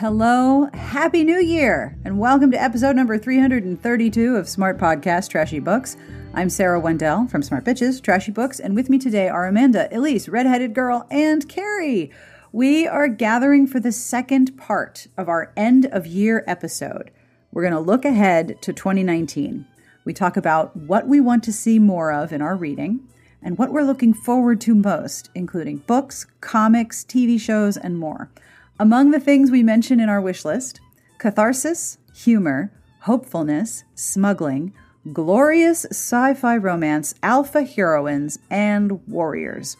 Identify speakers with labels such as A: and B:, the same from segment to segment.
A: Hello, Happy New Year, and welcome to episode number 332 of Smart Podcast Trashy Books. I'm Sarah Wendell from Smart Bitches Trashy Books, and with me today are Amanda, Elyse, Redheaded Girl, and Carrie. We are gathering for the second part of our end of year episode. We're going to look ahead to 2019. We talk about what we want to see more of in our reading and what we're looking forward to most, including books, comics, TV shows, and more. Among the things we mention in our wish list catharsis, humor, hopefulness, smuggling, glorious sci fi romance, alpha heroines, and warriors.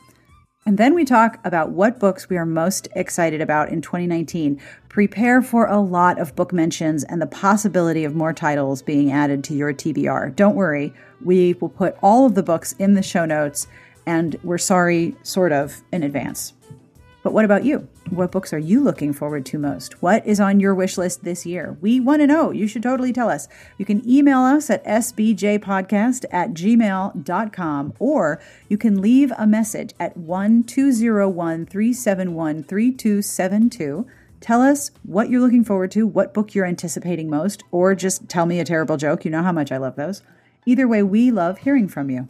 A: And then we talk about what books we are most excited about in 2019. Prepare for a lot of book mentions and the possibility of more titles being added to your TBR. Don't worry, we will put all of the books in the show notes, and we're sorry, sort of, in advance. But what about you? What books are you looking forward to most? What is on your wish list this year? We want to know. You should totally tell us. You can email us at sbtbpodcast at gmail.com or you can leave a message at 1201 371 3272. Tell us what you're looking forward to, what book you're anticipating most, or just tell me a terrible joke. You know how much I love those. Either way, we love hearing from you.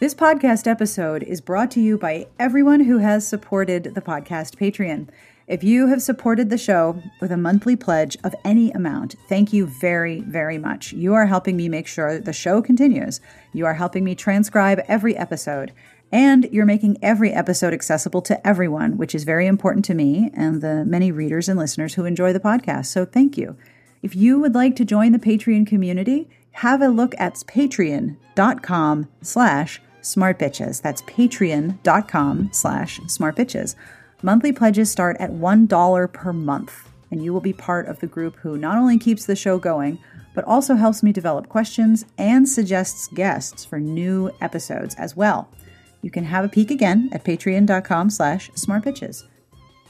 A: This podcast episode is brought to you by everyone who has supported the podcast Patreon. If you have supported the show with a monthly pledge of any amount, thank you very, very much. You are helping me make sure the show continues. You are helping me transcribe every episode, and you're making every episode accessible to everyone, which is very important to me and the many readers and listeners who enjoy the podcast. So thank you. If you would like to join the Patreon community, have a look at patreon.com slash smartbitches. That's patreon.com slash smartbitches. Monthly pledges start at $1 per month, and you will be part of the group who not only keeps the show going, but also helps me develop questions and suggests guests for new episodes as well. You can have a peek again at patreon.com slash smartbitches.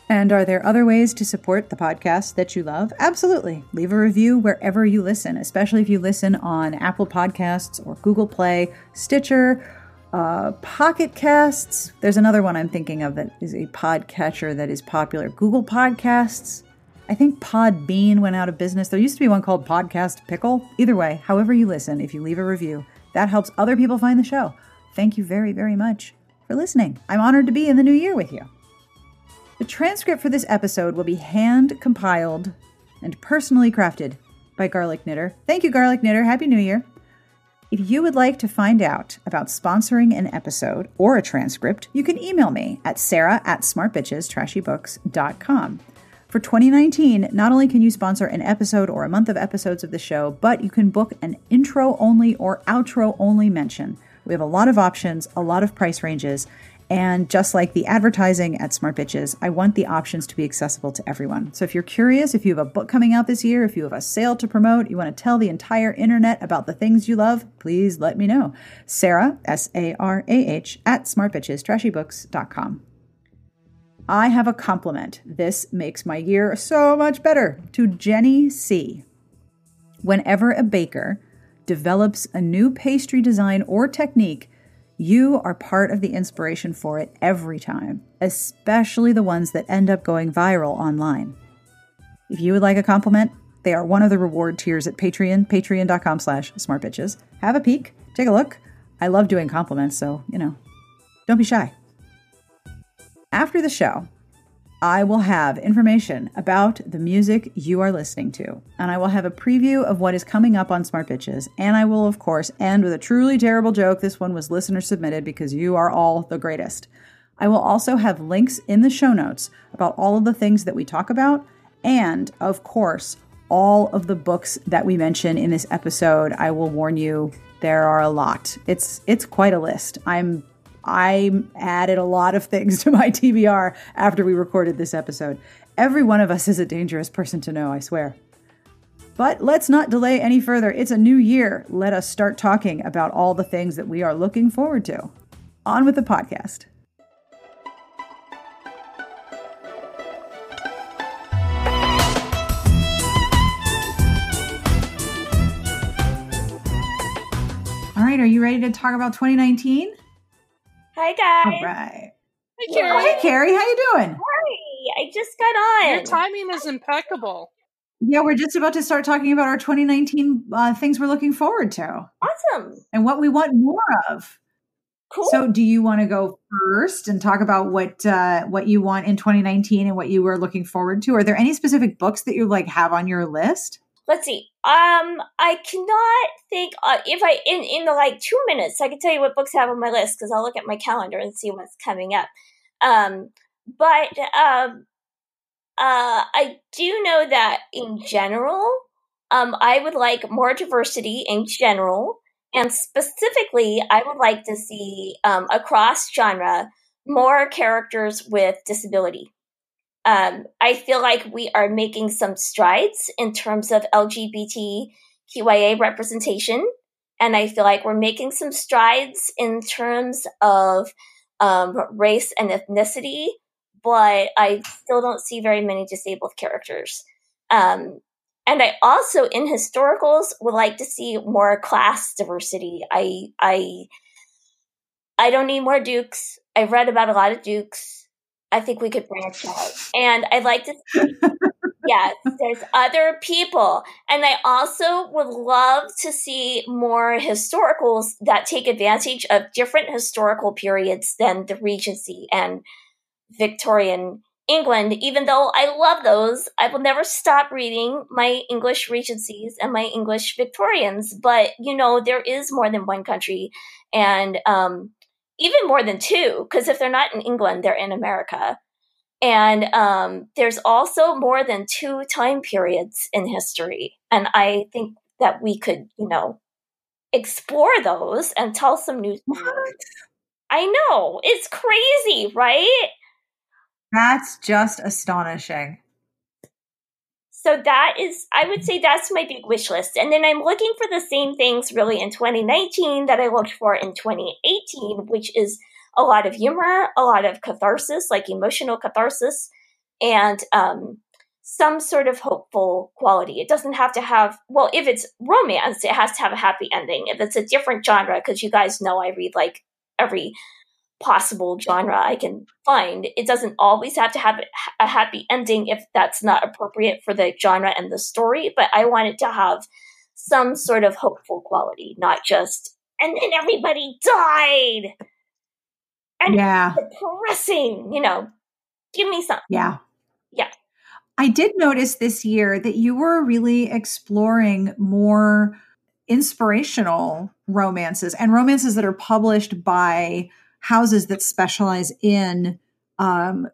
A: And are there other ways to support the podcast that you love? Absolutely. Leave a review wherever you listen, especially if you listen on Apple Podcasts or Google Play, Stitcher, uh, Pocket Casts. There's another one I'm thinking of that is a podcatcher that is popular. Google Podcasts. I think Podbean went out of business. There used to be one called Podcast Pickle. Either way, however you listen, if you leave a review, that helps other people find the show. Thank you very, very much for listening. I'm honored to be in the new year with you. The transcript for this episode will be hand compiled and personally crafted by Garlic Knitter. Thank you, Garlic Knitter. Happy New Year. If you would like to find out about sponsoring an episode or a transcript, you can email me at sarah at smartbitchestrashybooks.com. For 2019, not only can you sponsor an episode or a month of episodes of the show, but you can book an intro only or outro only mention. We have a lot of options, a lot of price ranges, and just like the advertising at Smart Bitches, I want the options to be accessible to everyone. So if you're curious, if you have a book coming out this year, if you have a sale to promote, you want to tell the entire internet about the things you love, please let me know. Sarah, S A R A H, at smartbitchestrashybooks.com. I have a compliment. This makes my year so much better. To Jenny C. Whenever a baker develops a new pastry design or technique, you are part of the inspiration for it every time, especially the ones that end up going viral online. If you would like a compliment, they are one of the reward tiers at Patreon, patreon.com slash smartbitches. Have a peek, take a look. I love doing compliments, so, you know, don't be shy. After the show, I will have information about the music you are listening to, and I will have a preview of what is coming up on Smart Bitches, and I will, of course, end with a truly terrible joke. This one was listener submitted because you are all the greatest. I will also have links in the show notes about all of the things that we talk about, and, of course, all of the books that we mention in this episode. I will warn you, there are a lot. It's it's quite a list. I'm I added a lot of things to my TBR after we recorded this episode. Every one of us is a dangerous person to know, I swear. But let's not delay any further. It's a new year. Let us start talking about all the things that we are looking forward to. On with the podcast. All right, are you ready to talk about 2019?
B: Hi guys.
A: All right.
B: Hi Carrie.
A: Oh, hey, Carrie, how you doing?
B: Hi. I just got on.
C: Your timing is impeccable.
A: Yeah, we're just about to start talking about our 2019 uh, things we're looking forward to.
B: Awesome.
A: And what we want more of.
B: Cool.
A: So, do you want to go first and talk about what uh, what you want in 2019 and what you were looking forward to? Are there any specific books that you like have on your list?
B: Let's see. Um, I cannot think uh, if I in in the like two minutes I can tell you what books I have on my list because I'll look at my calendar and see what's coming up. Um, but um, uh, I do know that in general, um, I would like more diversity in general. And specifically, I would like to see um, across genre more characters with disability. Um, I feel like we are making some strides in terms of LGBTQIA representation. And I feel like we're making some strides in terms of um, race and ethnicity, but I still don't see very many disabled characters. Um, and I also in historicals would like to see more class diversity. I I I don't need more dukes. I've read about a lot of dukes. I think we could branch out. And I'd like to see yes, there's other people. And I also would love to see more historicals that take advantage of different historical periods than the Regency and Victorian England, even though I love those, I will never stop reading my English Regencies and my English Victorians. But, you know, there is more than one country and um, even more than two, because if they're not in England, they're in America. And um, there's also more than two time periods in history. And I think that we could, you know, explore those and tell some new stories. I know. It's crazy, right?
A: That's just astonishing.
B: So that is, I would say that's my big wish list. And then I'm looking for the same things really in 2019 that I looked for in 2018, which is a lot of humor, a lot of catharsis, like emotional catharsis, and um, some sort of hopeful quality. It doesn't have to have, well, if it's romance, it has to have a happy ending. If it's a different genre, because you guys know I read like every possible genre I can find. It doesn't always have to have a happy ending if that's not appropriate for the genre and the story, but I want it to have some sort of hopeful quality, not just, and then everybody died. And
A: yeah.
B: depressing, you know. Give me some.
A: Yeah.
B: Yeah.
A: I did notice this year that you were really exploring more inspirational romances and romances that are published by houses that specialize in um,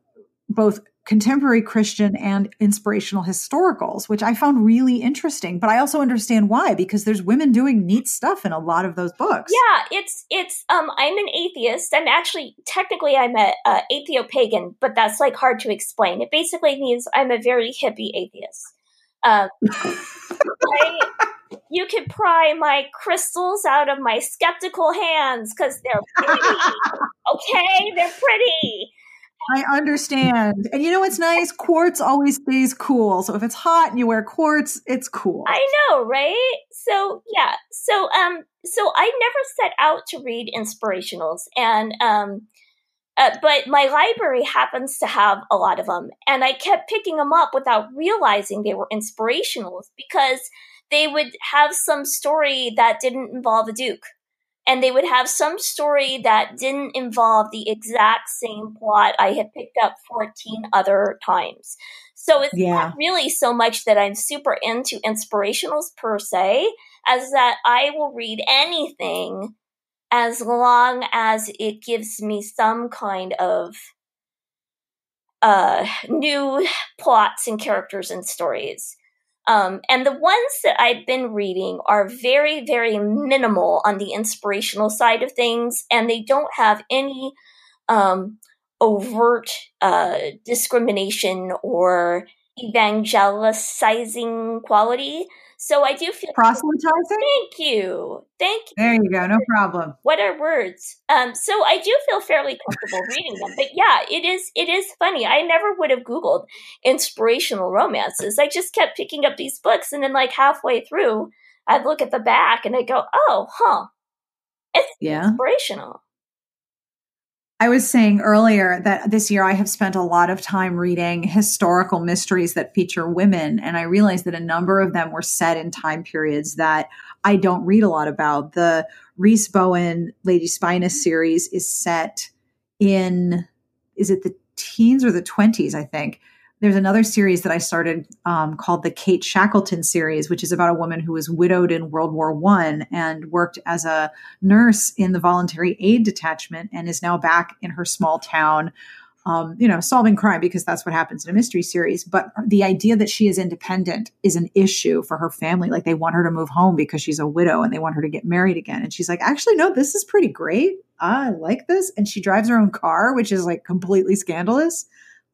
A: both contemporary Christian and inspirational historicals, which I found really interesting. But I also understand why because there's women doing neat stuff in a lot of those books.
B: Yeah, it's it's. Um, I'm an atheist. I'm actually technically I'm a, a atheo-pagan, but that's like hard to explain. It basically means I'm a very hippie atheist. Um, I, you can pry my crystals out of my skeptical hands because they're pretty. okay, they're pretty.
A: I understand. And you know what's nice? Quartz always stays cool. So if it's hot and you wear quartz, it's cool.
B: I know, right? So yeah. So um so I never set out to read inspirationals and um uh, but my library happens to have a lot of them and I kept picking them up without realizing they were inspirationals because they would have some story that didn't involve a duke and they would have some story that didn't involve the exact same plot I had picked up 14 other times. So it's yeah. not really so much that I'm super into inspirationals per se, as that I will read anything as long as it gives me some kind of uh, new plots and characters and stories. Um, and the ones that I've been reading are very, very minimal on the inspirational side of things, and they don't have any um, overt uh, discrimination or evangelicizing quality. So I do feel
A: proselytizing.
B: Thank you, thank you.
A: There you go. No problem.
B: What are words? Um, so I do feel fairly comfortable reading them. But yeah, it is it is funny. I never would have Googled inspirational romances. I just kept picking up these books, and then like halfway through, I'd look at the back and I go, "Oh, huh, it's
A: yeah.
B: inspirational."
A: I was saying earlier that this year I have spent a lot of time reading historical mysteries that feature women, and I realized that a number of them were set in time periods that I don't read a lot about. The Rhys Bowen Lady Spyness series is set in, is it the teens or the 20s, I think? There's another series that I started um, called the Kate Shackleton series, which is about a woman who was widowed in World War One and worked as a nurse in the voluntary aid detachment and is now back in her small town, um, you know, solving crime because that's what happens in a mystery series. But the idea that she is independent is an issue for her family. Like they want her to move home because she's a widow and they want her to get married again. And she's like, actually, no, this is pretty great. I like this. And she drives her own car, which is like completely scandalous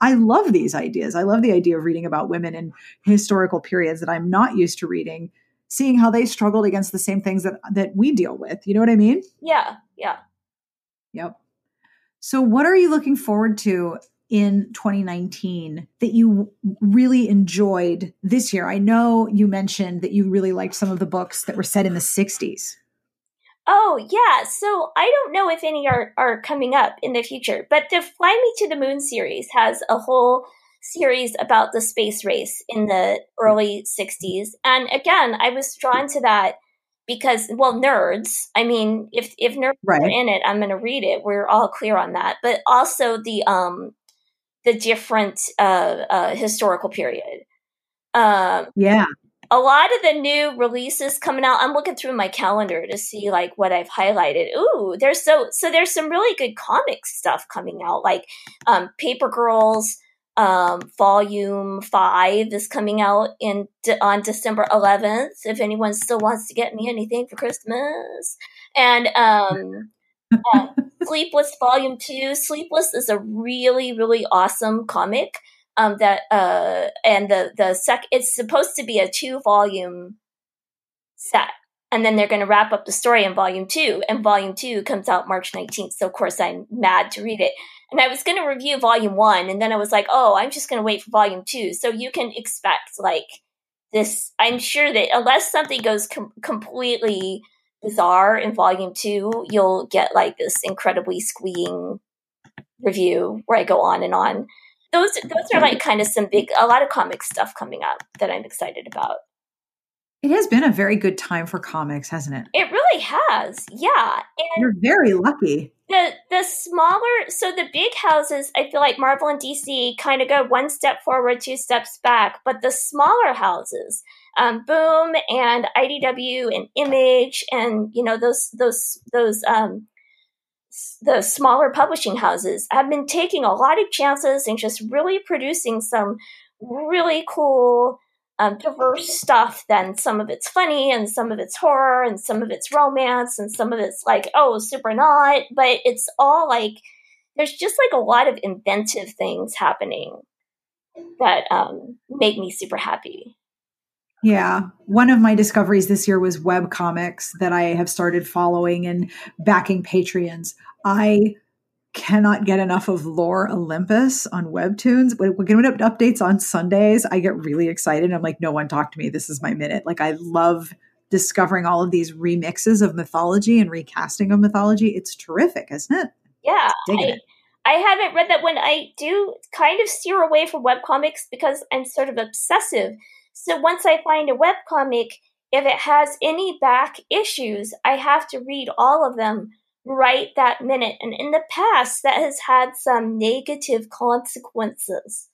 A: I love these ideas. I love the idea of reading about women in historical periods that I'm not used to reading, seeing how they struggled against the same things that that we deal with. You know what I mean?
B: Yeah, yeah.
A: Yep. So what are you looking forward to in 2019 that you really enjoyed this year? I know you mentioned that you really liked some of the books that were set in the 60s.
B: Oh, yeah. So I don't know if any are, are coming up in the future, but the Fly Me to the Moon series has a whole series about the space race in the early 60s. And again, I was drawn to that because, well, nerds. I mean, if, if nerds right. are in it, I'm going to read it. We're all clear on that. But also the, um, the different, uh, uh, historical period.
A: Um, yeah
B: a lot of the new releases coming out i'm looking through my calendar to see like what i've highlighted. Ooh there's so so there's some really good comic stuff coming out like um, paper girls um, volume five is coming out in on december 11th if anyone still wants to get me anything for christmas. And um, uh, sleepless volume two sleepless is a really really awesome comic um, that uh, and the the sec it's supposed to be a two volume set. And then they're going to wrap up the story in volume two and volume two comes out march 19th so of course i'm mad to read it. And i was going to review volume one and then i was like oh i'm just going to wait for volume two. So you can expect like this i'm sure that unless something goes com- completely bizarre in volume two you'll get like this incredibly squeeing review where i go on and on those those are like kind of some big a lot of comic stuff coming up that I'm excited about.
A: It has been a very good time for comics, hasn't it?
B: It really has. Yeah.
A: And You're very lucky.
B: The the smaller so the big houses, I feel like Marvel and DC kind of go one step forward, two steps back, but the smaller houses, um, Boom and IDW and Image and you know those those those um, the smaller publishing houses have been taking a lot of chances and just really producing some really cool um, diverse stuff then some of it's funny and some of it's horror and some of it's romance and some of it's like oh super not but it's all like there's just like a lot of inventive things happening that um, make me super happy
A: yeah. One of my discoveries this year was web comics that I have started following and backing Patreons. I cannot get enough of Lore Olympus on Webtoons. When we get updates on Sundays, I get really excited. I'm like, no one talk to me. This is my minute. Like, I love discovering all of these remixes of mythology and recasting of mythology. It's terrific, isn't it?
B: Yeah. I, it. I haven't read that one. I do kind of steer away from webcomics because I'm sort of obsessive so once I find a web comic, if it has any back issues, I have to read all of them right that minute. And in the past, that has had some negative consequences.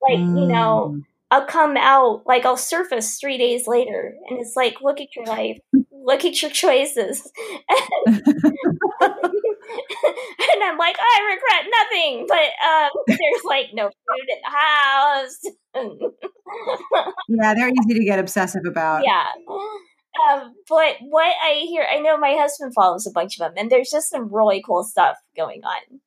B: Like, mm. you know, mm. I'll come out, like, I'll surface three days later, and it's like, look at your life, look at your choices. and I'm like, I regret nothing, but um, there's like no food in the
A: house. yeah, they're easy to get obsessive about.
B: Yeah. Um, but what I hear, I know my husband follows a bunch of them, and there's just some really cool stuff going on.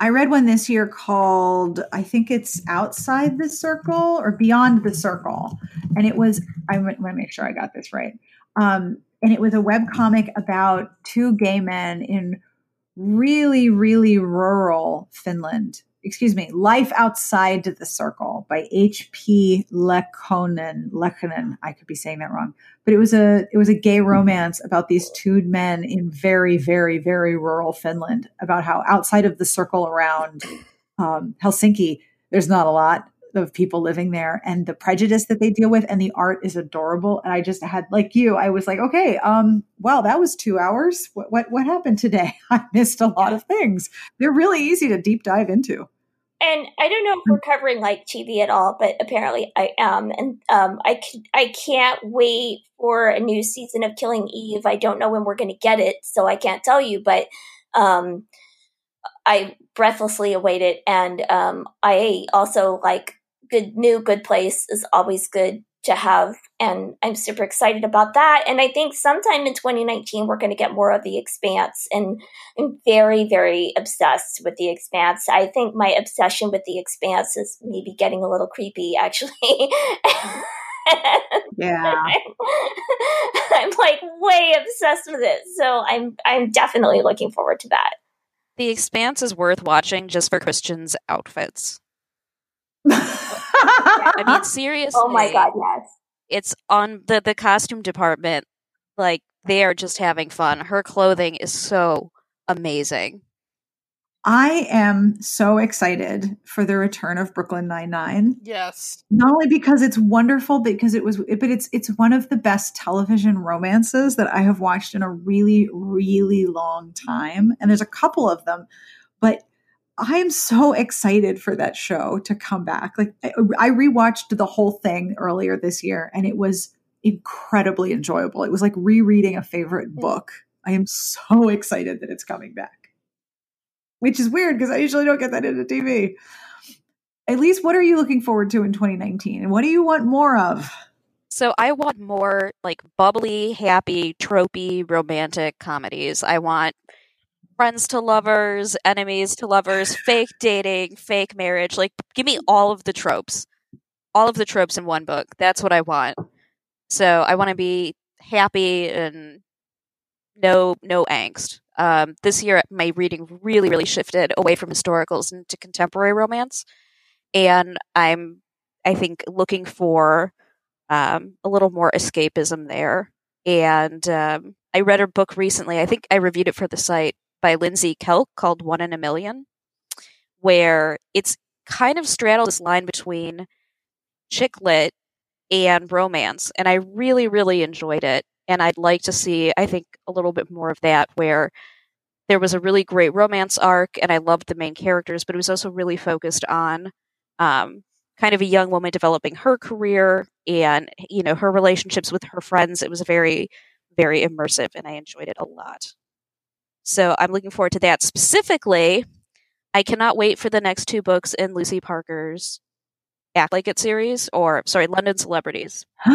A: I read one this year called, I think it's Outside the Circle or Beyond the Circle. And it was, I want to make sure I got this right. Um, and it was a web comic about two gay men in really, really rural Finland. excuse me, Life Outside the Circle by H.P. Lehkonen. Lehkonen, I could be saying that wrong, but it was a it was a gay romance about these two men in very, very, very rural Finland about how outside of the circle around um, Helsinki, there's not a lot of people living there and the prejudice that they deal with and the art is adorable. And i just had like you i was like okay um wow that was two hours. What what, what happened today? I missed a lot of things. They're really easy to deep dive into.
B: And I don't know if we're covering like TV at all, but apparently I am, and um, I can, I can't wait for a new season of Killing Eve. I don't know when we're going to get it, so I can't tell you, but um, I breathlessly await it, and um, I also like good new good place is always good to have and i'm super excited about that and i think sometime in 2019 we're going to get more of the expanse and i'm very very obsessed with the expanse. I think my obsession with the expanse is maybe getting a little creepy actually.
A: Yeah.
B: I'm like way obsessed with it so i'm i'm definitely looking forward to that.
D: The expanse is worth watching just for chrisjen's outfits I mean, seriously.
B: Oh my god, yes.
D: It's on the the costume department. Like they are just having fun. Her clothing is so amazing.
A: I am so excited for the return of Brooklyn Nine Nine.
C: Yes,
A: not only because it's wonderful, because it was, but it's it's one of the best television romances that I have watched in a really, really long time. And there's a couple of them, but I am so excited for that show to come back. Like I, I rewatched the whole thing earlier this year and it was incredibly enjoyable. It was like rereading a favorite hmm. book. I am so excited that it's coming back. Which is weird because I usually don't get that into TV. Elyse what are you looking forward to in 2019 and what do you want more of?
D: So I want more like bubbly, happy, tropey, romantic comedies. I want friends to lovers, enemies to lovers, fake dating, fake marriage. Like, give me all of the tropes, all of the tropes in one book. That's what I want. So I want to be happy and no no angst. Um, this year, my reading really really shifted away from historicals into contemporary romance, and I'm I think looking for um, a little more escapism there. And um, I read a book recently. I think I reviewed it for the site by Lindsey Kelk called One in a Million, where it's kind of straddles this line between chick lit and romance. And I really, really enjoyed it. And I'd like to see, I think, a little bit more of that where there was a really great romance arc and I loved the main characters, but it was also really focused on um, kind of a young woman developing her career and, you know, her relationships with her friends. It was very, very immersive and I enjoyed it a lot. So I'm looking forward to that. Specifically, I cannot wait for the next two books in Lucy Parker's Act Like It series, or sorry, London Celebrities.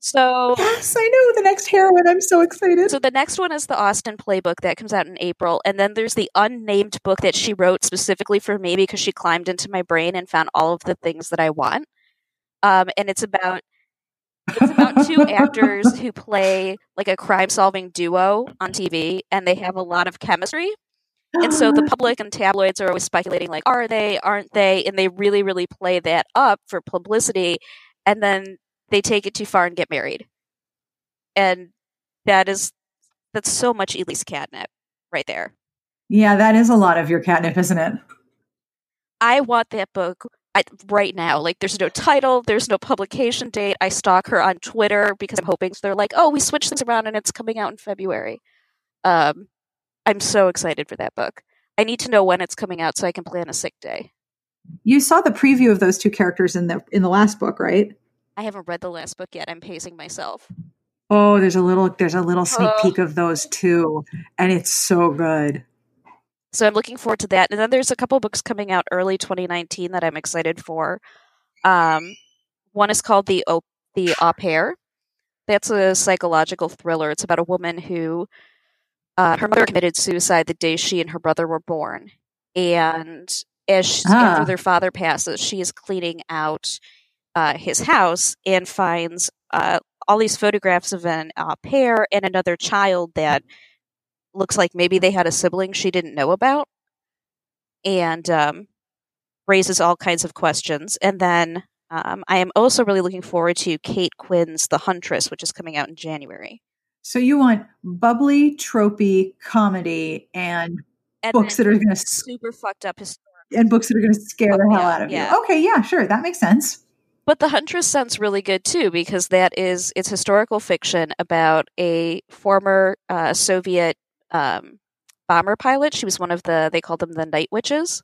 D: so
A: yes, I know the next heroine. I'm so excited.
D: So the next one is the Austen playbook that comes out in April, and then there's the unnamed book that she wrote specifically for me because she climbed into my brain and found all of the things that I want. Um, and it's about it's about two actors who play like a crime solving duo on TV and they have a lot of chemistry. And so the public and tabloids are always speculating like are they, aren't they? And they really really play that up for publicity and then they take it too far and get married. And that is that's so much Elyse catnip right there.
A: Yeah, that is a lot of your catnip, isn't it?
D: I want that book I, right now. Like, there's no title, there's no publication date. I stalk her on Twitter because I'm hoping so they're like, oh, we switched things around and it's coming out in February. Um, I'm so excited for that book. I need to know when it's coming out so I can plan a sick day.
A: You saw the preview of those two characters in the in the last book, right?
D: I haven't read the last book yet. I'm pacing myself.
A: Oh, there's a little there's a little sneak oh. peek of those two, and it's so good.
D: So I'm looking forward to that. And then there's a couple books coming out early 2019 that I'm excited for. Um, one is called the Au, the Au Pair. That's a psychological thriller. It's about a woman who uh, her mother committed suicide the day she and her brother were born, and as she, ah. after their father passes, she is cleaning out uh, his house and finds uh, all these photographs of an au pair and another child that looks like maybe they had a sibling she didn't know about. And um, raises all kinds of questions. And then um, I am also really looking forward to Kate Quinn's The Huntress, which is coming out in January.
A: So you want bubbly, tropey comedy and,
D: And
A: books that are going to
D: super fucked up historical.
A: and books that are going to scare the
D: Oh,
A: hell
D: yeah,
A: out of
D: yeah.
A: you. Okay, yeah, sure, that makes sense.
D: But The Huntress sounds really good too because that is it's historical fiction about a former uh, Soviet um, bomber pilot. She was one of the they called them the Night Witches.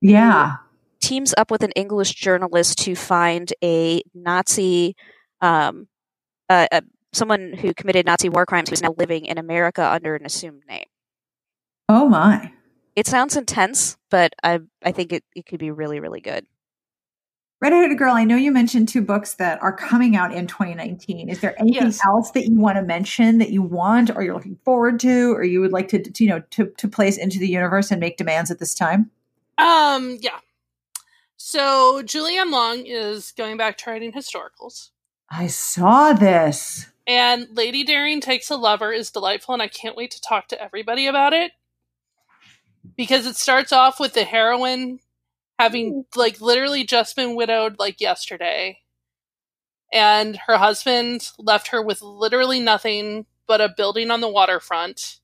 A: Yeah.
D: Teams up with an English journalist to find a Nazi, um, uh, uh, someone who committed Nazi war crimes who's now living in America under an assumed name.
A: Oh my.
D: It sounds intense, but I I think it, it could be really really good.
A: Redheaded Girl, I know you mentioned two books that are coming out in 2019. Is there anything
C: Yes.
A: else that you want to mention that you want or you're looking forward to or you would like to, to, you know, to, to place into the universe and make demands at this time?
C: Um, yeah. So Julie Anne Long is going back to writing historicals.
A: I saw this.
C: And Lady Derring Takes a Lover is delightful, and I can't wait to talk to everybody about it. Because it starts off with the heroine having, like, literally just been widowed, like, yesterday. And her husband left her with literally nothing but a building on the waterfront.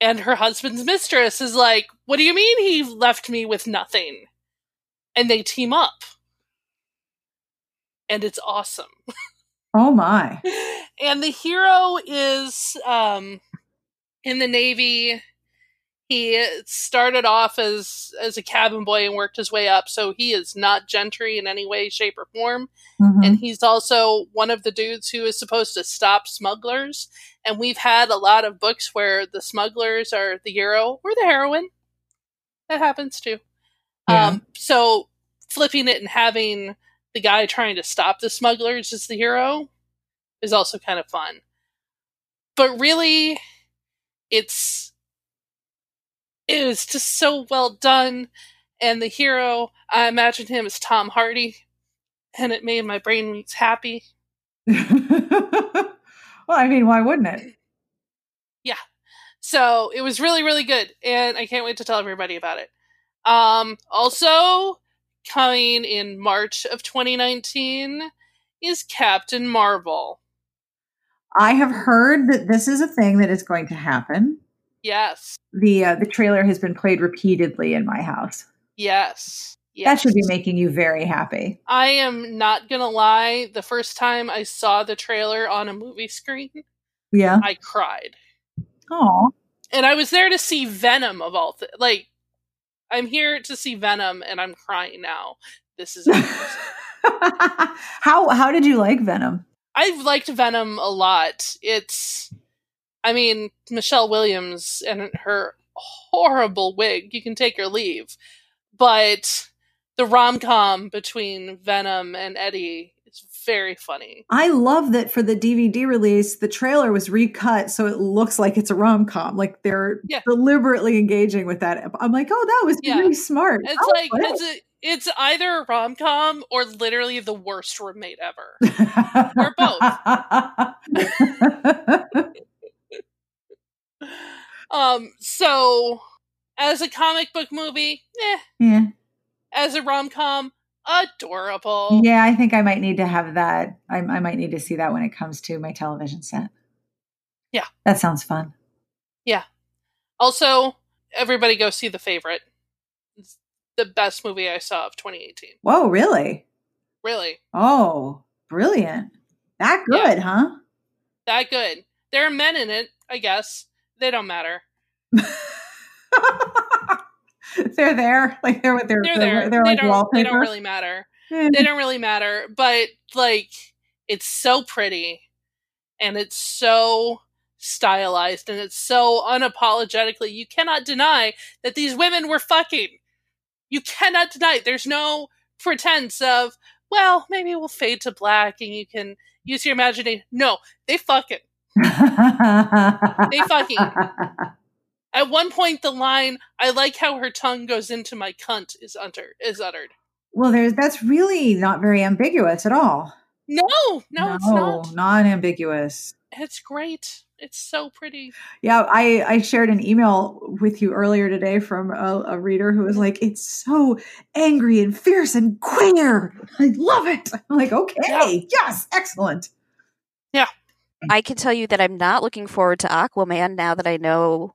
C: And her husband's mistress is like, What do you mean he left me with nothing? And they team up. And it's awesome.
A: Oh my.
C: and the hero is um in the navy he started off as as a cabin boy and worked his way up so he is not gentry in any way shape or form.
A: Mhm.
C: and he's also one of the dudes who is supposed to stop smugglers. And we've had a lot of books where the smugglers are the hero or the heroine. That happens too.
A: Yeah.
C: um so flipping it and having the guy trying to stop the smugglers as the hero is also kind of fun. But really it's it is just so well done and the hero i imagine him as tom hardy and it made my brain happy
A: well, I mean, why wouldn't it? Yeah.
C: So it was really really good and i can't wait to tell everybody about it um also coming in march of 2019 is captain marvel
A: I have heard that this is a thing that is going to happen.
C: Yes
A: The uh, the trailer has been played repeatedly in my house.
C: yes yes
A: That should be making you very happy.
C: i am not gonna lie the first time i saw the trailer on a movie screen
A: Yeah.
C: i cried
A: Oh.
C: and I was there to see Venom of all th- like I'm here to see Venom and I'm crying now. This is
A: how how did you like Venom?
C: I've liked Venom a lot. It's I mean, Michelle Williams and her horrible wig, you can take or leave. But the rom-com between Venom and Eddie is very funny.
A: I love that for the DVD release, the trailer was recut so it looks like it's a rom com. Like they're
C: Yeah.
A: deliberately engaging with that. I'm like, oh, that was
C: Yeah.
A: really smart.
C: It's
A: Oh,
C: like it's a, it's either a rom-com or literally the worst roommate ever. or Um, so as a comic book movie, eh.
A: yeah.
C: As a rom com, adorable.
A: Yeah, I think I might need to have that. I, I might need to see that when it comes to my television set.
C: Yeah.
A: That sounds fun. Yeah.
C: Also, everybody go see The Favorite. It's the best movie I saw of 2018.
A: Whoa, really?
C: Really.
A: Oh, brilliant. That
C: Yeah.
A: good, huh?
C: That good. There are men in it, I guess. They don't matter.
A: they're there. Like they're they're
C: They're
A: they're,
C: there.
A: they're
C: they
A: like wallpaper.
C: they don't really matter.
A: Eh.
C: They don't really matter. But like it's so pretty and it's so stylized and it's so unapologetically you cannot deny that these women were fucking. You cannot deny it. There's no pretense of, well, maybe we'll fade to black and you can use your imagination. No, they fucking.
A: They
C: fucking- At one point, the line "I like how her tongue goes into my cunt" is uttered. Is uttered.
A: Well, there's that's really not very ambiguous at all.
C: No, no, it's not.
A: not ambiguous.
C: It's great. It's so pretty.
A: Yeah, I, I shared an email with you earlier today from a, a reader who was like, "It's so angry and fierce and queer. I love it." I'm like, "Okay,
C: Yeah.
A: yes, excellent."
D: I can tell you that I'm not looking forward to Aquaman now that I know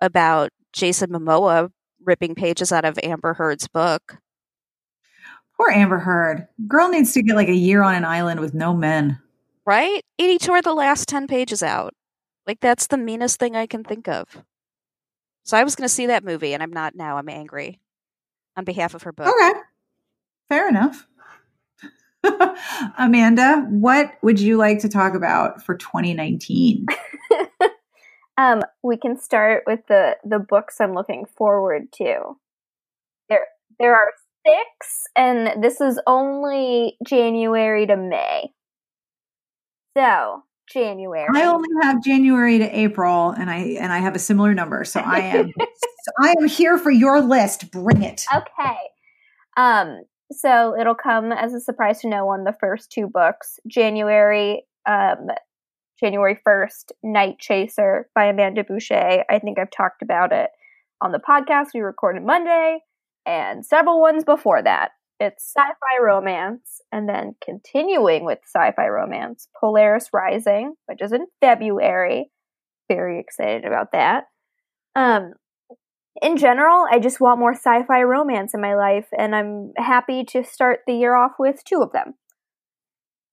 D: about Jason Momoa ripping pages out of Amber Heard's book.
A: Poor Amber Heard. Girl needs to get like a year on an island with no men.
D: Right? And he tore the last 10 pages out. Like, that's the meanest thing I can think of. So I was going to see that movie, and I'm not now. I'm angry on behalf of her book.
A: Okay, fair enough. Amanda, what would you like to talk about for 2019?
E: um, we can start with the the books I'm looking forward to. There there are six, and this is only January to May. So January.
A: I only have January to April, and I and I have a similar number, so I am I am here for your list. Bring it.
E: Okay. Um, so it'll come as a surprise to no one. The first two books, January, um, January first, Night Chaser by Amanda Bouchet. I think I've talked about it on the podcast we recorded Monday, and several ones before that. It's sci-fi romance, and then continuing with sci-fi romance, Polaris Rising, which is in February. Very excited about that. Um, in general, I just want more sci fi romance in my life, and I'm happy to start the year off with two of them.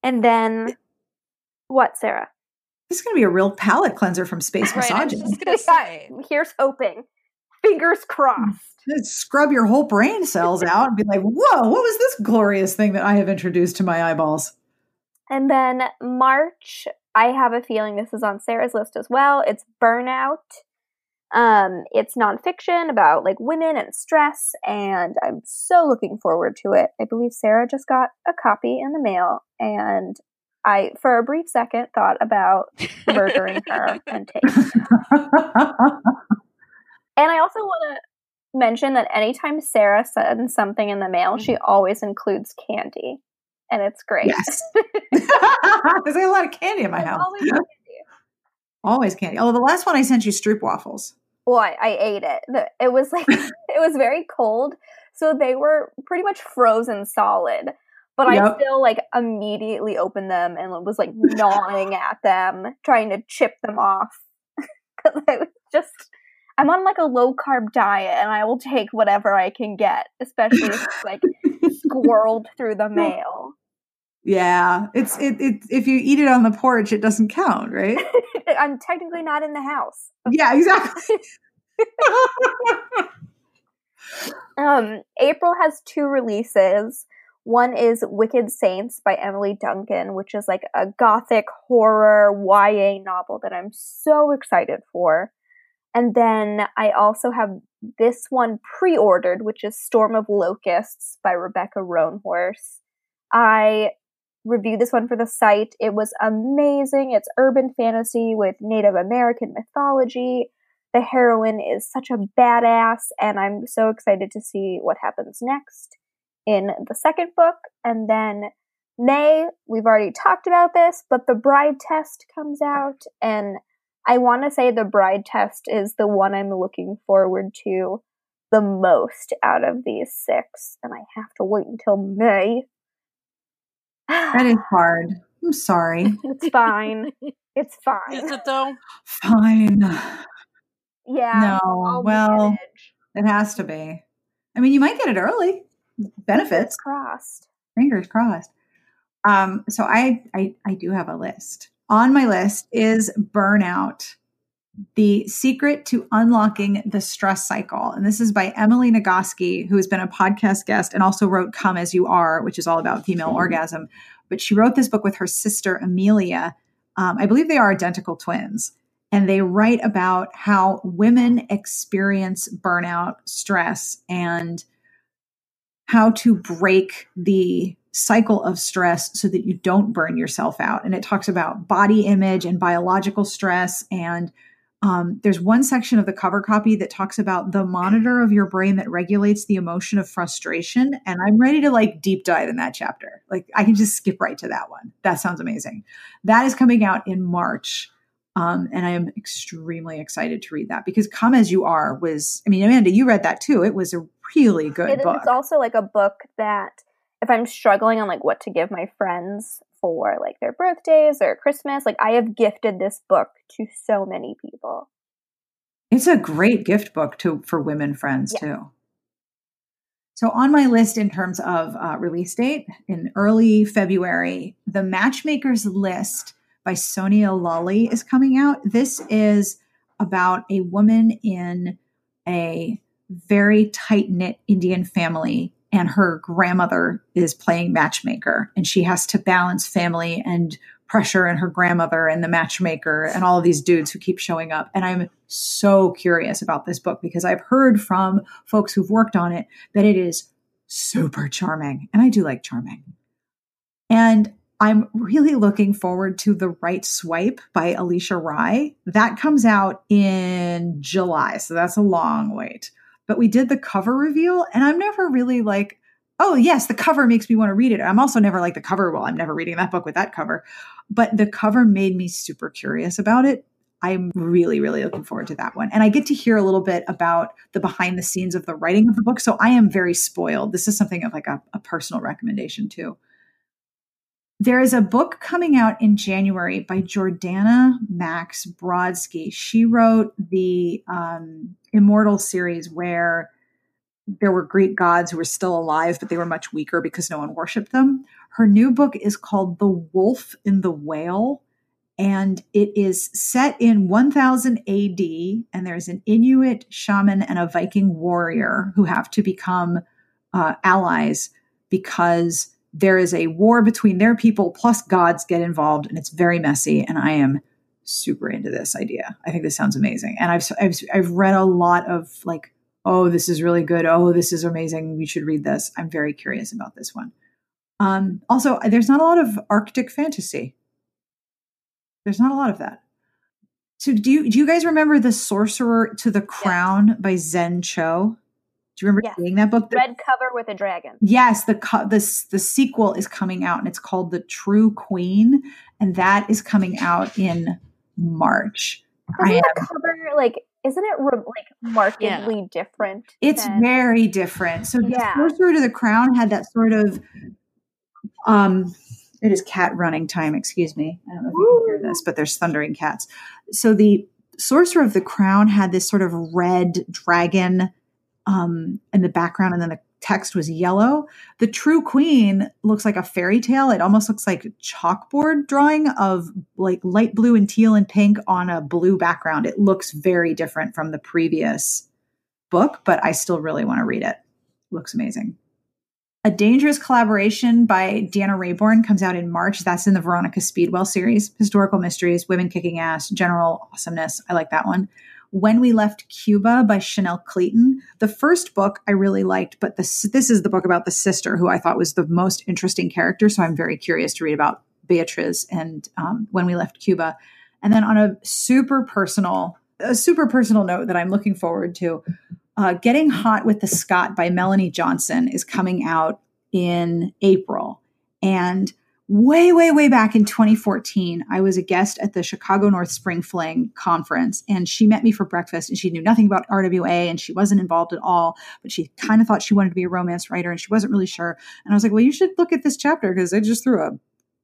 E: And then, what, Sarah?
A: This is going to be a real palate cleanser from space
D: Right, I was just going to say.
E: Here's hoping. Fingers crossed. Mm.
A: Just scrub your whole brain cells out and be like, "Whoa, what was this glorious thing that I have introduced to my eyeballs?"
E: And then March, I have a feeling this is on Sarah's list as well. It's Burnout. Um, it's nonfiction about like women and stress, and I'm so looking forward to it. I believe Sarah just got a copy in the mail, and I, for a brief second, thought about murdering her and taking. And I also want to mention that anytime Sarah sends something in the mail, she always includes candy, and it's great.
A: yes, there's a lot of candy in my house.
E: Always candy.
A: Although the last one I sent you stroop waffles.
E: Well, I, I ate it. It was like it was very cold, so they were pretty much frozen solid. But I still like immediately opened them and was like gnawing at them, trying to chip them off. Because I was just, I'm on like a low carb diet, and I will take whatever I can get, especially if it's like squirreled through the mail.
A: Yeah, it's it, it. If you eat it on the porch, it doesn't count, right?
E: I'm technically not in the house.
A: yeah, exactly.
E: Um, April has two releases. One is Wicked Saints by Emily Duncan, which is like a gothic horror YA novel that I'm so excited for. And then I also have this one pre ordered, which is Storm of Locusts by Rebecca Roanhorse. I reviewed this one for the site. It was amazing. It's urban fantasy with Native American mythology. The heroine is such a badass, and I'm so excited to see what happens next in the second book. And then May, we've already talked about this, but the bride test comes out, and I want to say the bride test is the one I'm looking forward to the most out of these six, and I have to wait until May.
A: That is hard. I'm sorry.
E: it's fine. It's fine.
C: Is
E: fine.
C: it though?
A: Fine. Yeah.
E: No,
A: well, it has to be. I mean, you might get it early. Benefits.
E: crossed.
A: Fingers crossed. Um, so I, I I do have a list. On my list is burnout. The secret to unlocking the stress cycle. And this is by Emily Nagoski, who has been a podcast guest and also wrote Come As You Are, which is all about female orgasm. But she wrote this book with her sister, Amelia. Um, I believe they are identical twins. And they write about how women experience burnout, stress, and how to break the cycle of stress so that you don't burn yourself out. And it talks about body image and biological stress. And um, there's one section of the cover copy that talks about the monitor of your brain that regulates the emotion of frustration. And I'm ready to like deep dive in that chapter. Like I can just skip right to that one. That sounds amazing. That is coming out in March. Um, and I am extremely excited to read that because Come As You Are was, I mean, Amanda, you read that too. It was a really good
E: It-
A: book.
E: It's also like a book that if I'm struggling on like what to give my friends for like their birthdays or Christmas, like I have gifted this book to so many people.
A: It's a great gift book to for women friends
E: Yeah.
A: too. So on my list in terms of uh, release date in early February, the Matchmaker's List by Sonya Lalli is coming out. This is about a woman in a very tight knit Indian family, and her grandmother is playing matchmaker, and she has to balance family and pressure and her grandmother and the matchmaker and all of these dudes who keep showing up. And I'm so curious about this book because I've heard from folks who've worked on it that it is super charming. And I do like charming. And I'm really looking forward to The Right Swipe by Alisha Rai. That comes out in July. So that's a long wait. But we did the cover reveal, and I'm never really like, oh, yes, the cover makes me want to read it. I'm also never like the cover. Well, I'm never reading that book with that cover. But the cover made me super curious about it. I'm really, really looking forward to that one. And I get to hear a little bit about the behind the scenes of the writing of the book. So I am very spoiled. This is something of like a, a personal recommendation too. There is a book coming out in January by Jordanna Max Brodsky. She wrote the um, Immortal series where there were Greek gods who were still alive, but they were much weaker because no one worshipped them. Her new book is called The Wolf in the Whale, and it is set in 1000 AD. And there's an Inuit shaman and a Viking warrior who have to become uh, allies because there is a war between their people, plus gods get involved, and it's very messy. And I am super into this idea. I think this sounds amazing. And I've, I've, I've read a lot of like, oh, this is really good. Oh, this is amazing. We should read this. I'm very curious about this one. Um, also, there's not a lot of Arctic fantasy. There's not a lot of that. So, do you do you guys remember the Sorcerer to the Crown by Zen Cho? Do you remember
E: Yes.
A: seeing that book? The-
E: Red cover with a dragon.
A: Yes, the co- the the sequel is coming out, and it's called The True Queen, and that is coming out in March. I
E: Isn't
A: am
E: the cover like? Isn't it re- like markedly different?
A: It's
E: than-
A: very different. So the Sorcerer to the Crown had that sort of um it is cat running time, excuse me. I don't know if you can hear this, but there's thundering cats. So the Sorcerer of the Crown had this sort of red dragon um in the background and then the text was yellow. The True Queen looks like a fairy tale. It almost looks like chalkboard drawing of like light blue and teal and pink on a blue background. It looks very different from the previous book, but I still really want to read it. Looks amazing. A Dangerous Collaboration by Deanna Raybourn comes out in March. That's in the Veronica Speedwell series. Historical mysteries, women kicking ass, general awesomeness. I like that one. When We Left Cuba by Chanel Cleeton. The first book I really liked, but this, this is the book about the sister who I thought was the most interesting character. So I'm very curious to read about Beatriz and um, When We Left Cuba. And then on a super personal, a super personal note that I'm looking forward to, uh, Getting Hot with the Scot by Melonie Johnson is coming out in April. And way, way, way back in 2014, I was a guest at the Chicago North Spring Fling conference, and she met me for breakfast. And she knew nothing about RWA, and she wasn't involved at all. But she kind of thought she wanted to be a romance writer, and she wasn't really sure. And I was like, "Well, you should look at this chapter because they just threw a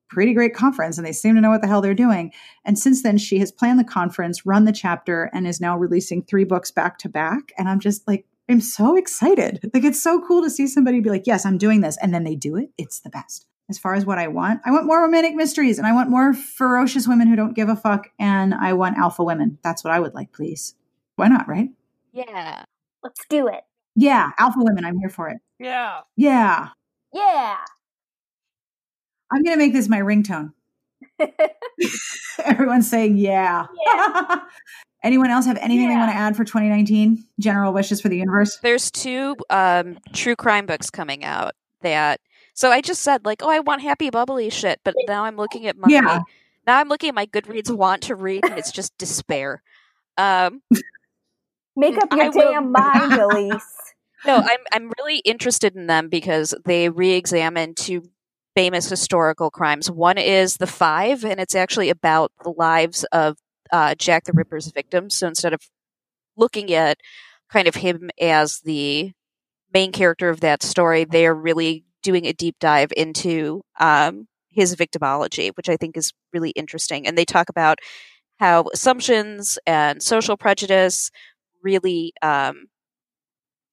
A: pretty great conference, and they seem to know what the hell they're doing." And since then, she has planned the conference, run the chapter, and is now releasing three books back to back. And I'm just like. I'm so excited. Like, it's so cool to see somebody be like, yes, I'm doing this. And then they do it. It's the best as far as what I want. I want more romantic mysteries and I want more ferocious women who don't give a fuck and I want alpha women. That's what I would like, please. Why not, right?
D: Yeah.
E: Let's do it.
A: Yeah, alpha women. I'm here for it.
C: Yeah.
A: Yeah.
E: Yeah.
A: I'm going to make this my ringtone. Everyone's saying yeah.
E: Yeah.
A: Anyone else have anything they want to add for 2019? General wishes for the universe?
D: There's two um, true crime books coming out that. So I just said like, oh, I want happy bubbly shit, but now I'm looking at my
A: Yeah.
D: now I'm looking at my Goodreads want to read, and it's just despair. Um,
E: Make up
D: I
E: your
D: will-
E: damn mind, Elyse.
D: no, I'm I'm really interested in them because they re-examine two famous historical crimes. One is the Five, and it's actually about the lives of uh, Jack the Ripper's victims. So instead of looking at kind of him as the main character of that story, they are really doing a deep dive into um, his victimology, which I think is really interesting. And they talk about how assumptions and social prejudice really um,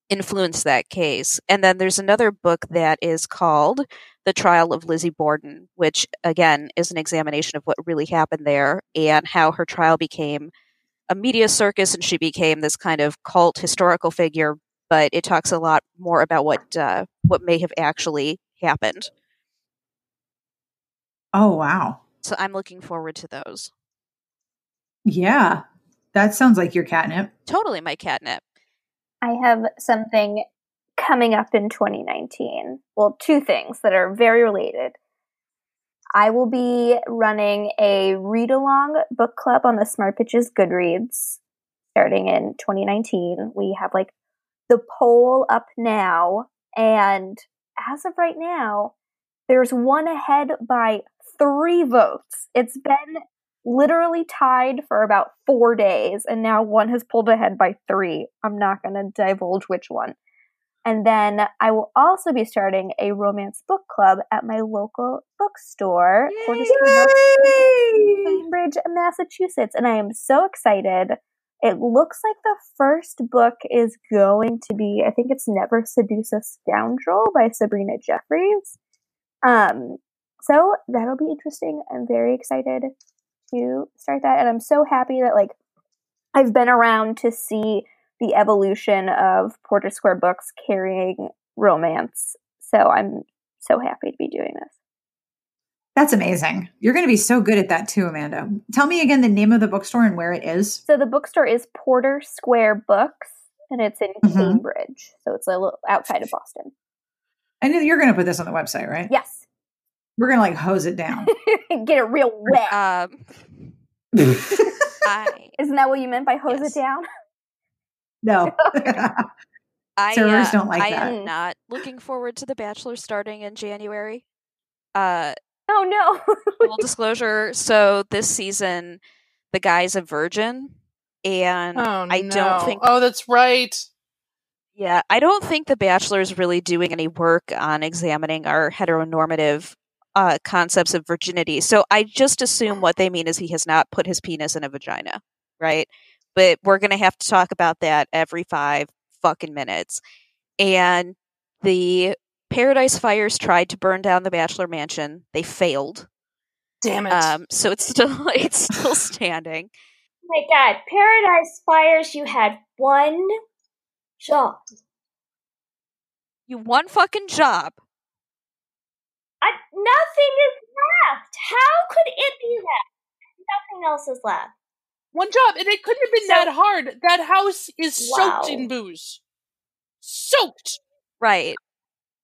D: influence that case. And then there's another book that is called The Trial of Lizzie Borden, which again is an examination of what really happened there and how her trial became a media circus and she became this kind of cult historical figure. But it talks a lot more about what uh, what may have actually happened.
A: Oh wow!
D: So I'm looking forward to those.
A: Yeah, that sounds like your catnip.
D: Totally my catnip.
E: I have something coming up in 2019. Well, two things that are very related. I will be running a read along book club on the Smart Bitches Goodreads starting in 2019. We have like the poll up now, and as of right now, there's one ahead by three votes. It's been literally tied for about four days, and now one has pulled ahead by three. I'm not going to divulge which one. And then I will also be starting a romance book club at my local bookstore, for Cambridge, Massachusetts. And I am so excited. It looks like the first book is going to be, I think it's Never Seduce a Scoundrel by Sabrina Jeffries. Um, so that'll be interesting. I'm very excited to start that. And I'm so happy that, like, I've been around to see the evolution of Porter Square Books carrying romance. So I'm so happy to be doing this.
A: That's amazing. You're going to be so good at that too, Amanda. Tell me again the name of the bookstore and where it is.
E: So the bookstore is Porter Square Books, and it's in mm-hmm. Cambridge. So it's a little outside of Boston.
A: And you're going to put this on the website, right?
E: Yes.
A: We're going to like hose it down.
E: Get it real wet.
D: Um,
E: I, Isn't that what you meant by hose yes. it down?
A: No.
D: I,
A: Servers uh, don't like
D: I
A: that.
D: am not looking forward to The Bachelor starting in January. Uh,
E: oh no!
D: full disclosure. So this season, the guy's a virgin, and
C: oh,
D: I
C: no.
D: don't think.
C: Oh, that's right.
D: Yeah, I don't think The Bachelor is really doing any work on examining our heteronormative uh, concepts of virginity. So I just assume what they mean is he has not put his penis in a vagina, right? but we're going to have to talk about that every five fucking minutes. And the Paradise Fires tried to burn down the Bachelor Mansion. They failed.
C: Damn it!
D: Um, so it's still it's still standing.
B: Oh my God, Paradise Fires! You had one job.
D: You one fucking job.
B: I, nothing is left. How could it be left? Nothing else is left.
C: One job, and it couldn't have been so, that hard. That house is wow. soaked in booze. Soaked.
D: Right.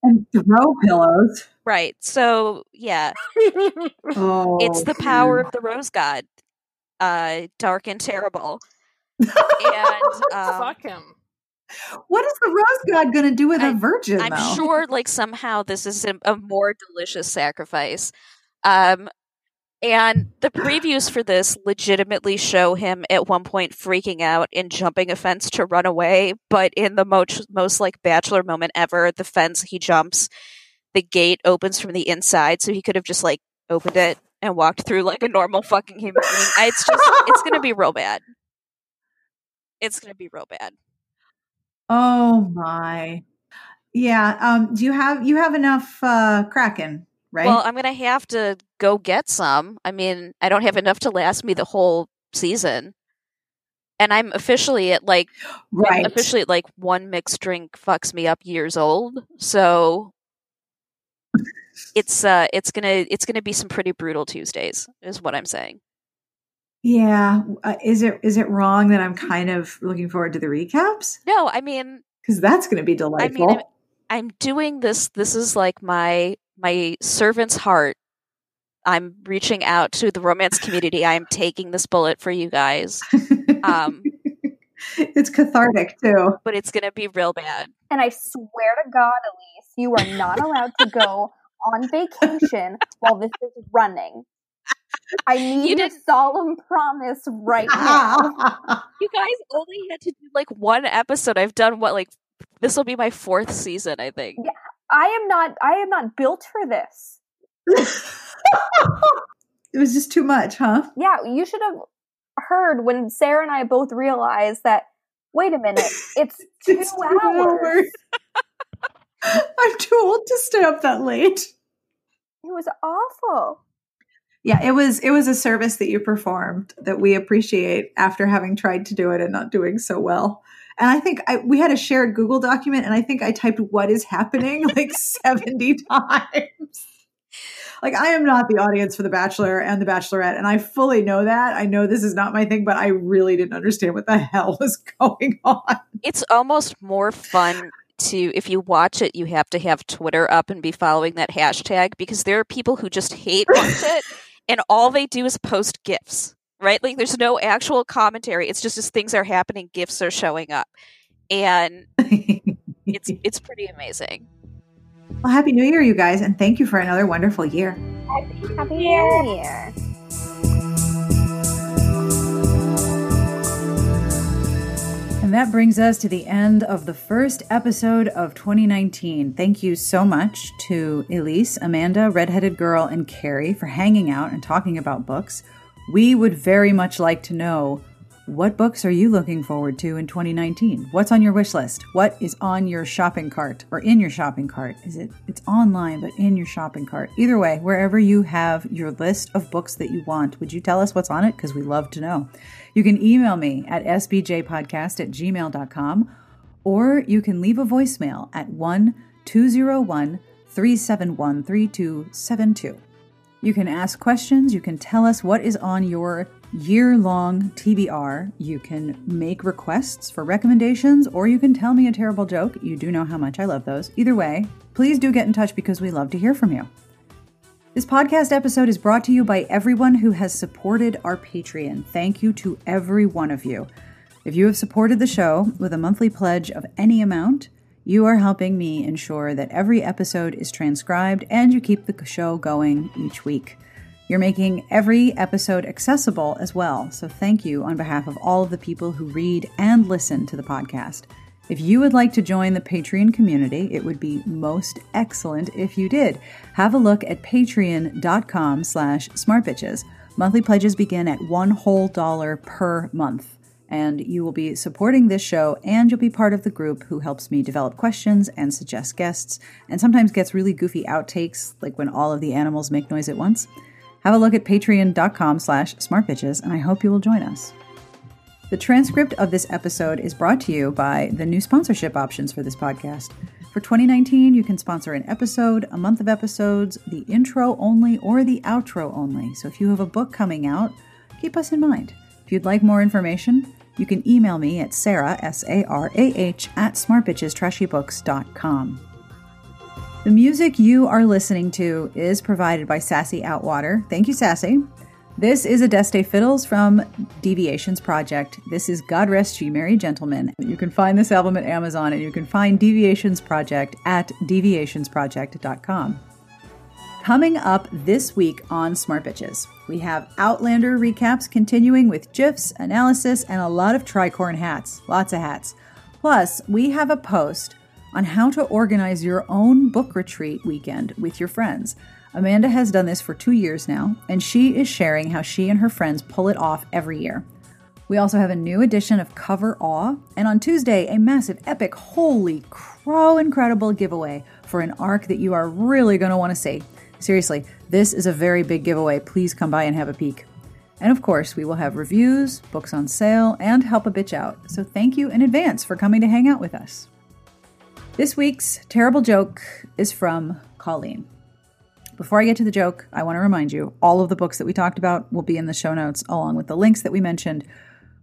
A: And throw pillows.
D: Right. So yeah.
A: oh,
D: it's the power of the rose god. Uh dark and terrible. and um,
C: fuck him.
A: What is the rose god going to do with I, a virgin?
D: I'm
A: though?
D: sure, like somehow, this is a, a more delicious sacrifice. Um, and the previews for this legitimately show him at one point freaking out and jumping a fence to run away. But in the most, most like bachelor moment ever, the fence he jumps, the gate opens from the inside, so he could have just like opened it and walked through like a normal fucking human being. It's just, it's gonna be real bad. It's gonna be real bad.
A: Oh my. Yeah. Um, do you have you have enough uh Kraken? Right?
D: Well, I'm going to have to go get some. I mean, I don't have enough to last me the whole season. And I'm officially at like
A: right.
D: officially at like one mixed drink fucks me up years old. So it's uh it's going to it's going to be some pretty brutal Tuesdays is what I'm saying.
A: Yeah, uh, is it is it wrong that I'm kind of looking forward to the recaps?
D: No, I mean
A: cuz that's going to be delightful.
D: I mean, I'm, I'm doing this this is like my my servant's heart. I'm reaching out to the romance community. I am taking this bullet for you guys. Um,
A: it's cathartic too,
D: but it's going to be real bad.
E: And I swear to God, Elyse, you are not allowed to go on vacation while this is running. I need
D: You
E: a
D: didn't-
E: solemn promise right now.
D: You guys only had to do like one episode. I've done what like this will be my fourth season, I think.
E: Yeah, I am not. I am not built for this.
A: it was just too much, huh?
E: Yeah, you should have heard when Sarah and I both realized that. Wait a minute, it's two
A: It's
E: hours.
A: I'm too old to stay up that late.
E: It was awful.
A: Yeah, it was it was a service that you performed that we appreciate after having tried to do it and not doing so well. And I think I, we had a shared Google document, and I think I typed "What is happening" like seventy times. Like I am not the audience for The Bachelor and The Bachelorette, and I fully know that. I know this is not my thing, but I really didn't understand what the hell was going on.
D: It's almost more fun to if you watch it, you have to have Twitter up and be following that hashtag because there are people who just hate watch it and all they do is post gifs. Right? Like there's no actual commentary. It's just as things are happening, gifts are showing up. And it's it's pretty amazing.
A: well, happy New Year, you guys, and thank you for another wonderful year.
E: Happy New Year.
A: And that brings us to the end of the first episode of 2019. Thank you so much to Elyse, Amanda, Redheaded Girl, and Carrie for hanging out and talking about books. We would very much like to know what books are you looking forward to in 2019? What's on your wish list? What is on your shopping cart or in your shopping cart? Is it it's online but in your shopping cart? Either way, wherever you have your list of books that you want, would you tell us what's on it? Because we love to know. You can email me at sbtbpodcast at gmail.com or you can leave a voicemail at 1 201 371 3272. You can ask questions. You can tell us what is on your year long TBR. You can make requests for recommendations, or you can tell me a terrible joke. You do know how much I love those. Either way, please do get in touch because we love to hear from you. This podcast episode is brought to you by everyone who has supported our Patreon. Thank you to every one of you. If you have supported the show with a monthly pledge of any amount, you are helping me ensure that every episode is transcribed and you keep the show going each week. You're making every episode accessible as well, so thank you on behalf of all of the people who read and listen to the podcast. If you would like to join the Patreon community, it would be most excellent if you did. Have a look at patreon.com slash smartbitches. Monthly pledges begin at one whole dollar per month and you will be supporting this show and you'll be part of the group who helps me develop questions and suggest guests and sometimes gets really goofy outtakes like when all of the animals make noise at once. Have a look at patreon.com slash smartbitches and i hope you will join us. The transcript of this episode is brought to you by the new sponsorship options for this podcast. For 2019 you can sponsor an episode a month of episodes the intro only or the outro only. So if you have a book coming out keep us in mind. If you'd like more information you can email me at sarah s-a-r-a-h at smartbitchestrashybooks.com the music you are listening to is provided by Sassy Outwater. Thank you, Sassy. This is Adeste Fideles from Deviations Project. This is God Rest Ye Merry Gentlemen. You can find this album at Amazon and you can find Deviations Project at deviationsproject.com. Coming up this week on Smart Bitches, we have Outlander recaps continuing with GIFs, analysis, and a lot of tricorn hats. Lots of hats. Plus, we have a post on how to organize your own book retreat weekend with your friends. Amanda has done this for two years now, and she is sharing how she and her friends pull it off every year. We also have a new edition of Cover Awe, and on Tuesday, a massive, epic, holy crow incredible giveaway for an arc that you are really going to want to see. Seriously, this is a very big giveaway. Please come by and have a peek. And of course, we will have reviews, books on sale, and help a bitch out. So thank you in advance for coming to hang out with us. This week's terrible joke is from Colleen. Before I get to the joke, I want to remind you all of the books that we talked about will be in the show notes along with the links that we mentioned.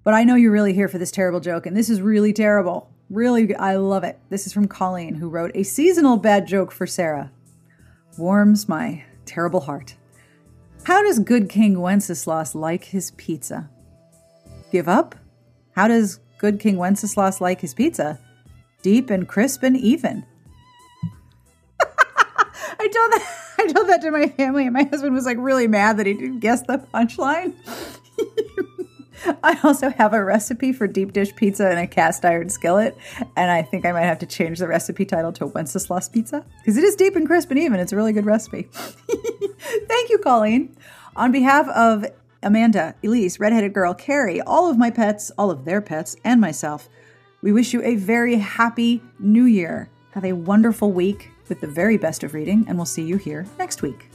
A: But I know you're really here for this terrible joke, and this is really terrible. Really, I love it. This is from Colleen, who wrote a seasonal bad joke for Sarah. Warms my terrible heart. How does good King Wenceslas like his pizza? Give up? How does good King Wenceslas like his pizza? Deep and crisp and even. I told that I told that to my family, and my husband was like really mad that he didn't guess the punchline. I also have a recipe for deep dish pizza in a cast iron skillet, and I think I might have to change the recipe title to Wenceslas Pizza because it is deep and crisp and even. It's a really good recipe. Thank you, Colleen. On behalf of Amanda, Elyse, Redheaded Girl, Carrie, all of my pets, all of their pets, and myself, we wish you a very happy new year. Have a wonderful week with the very best of reading, and we'll see you here next week.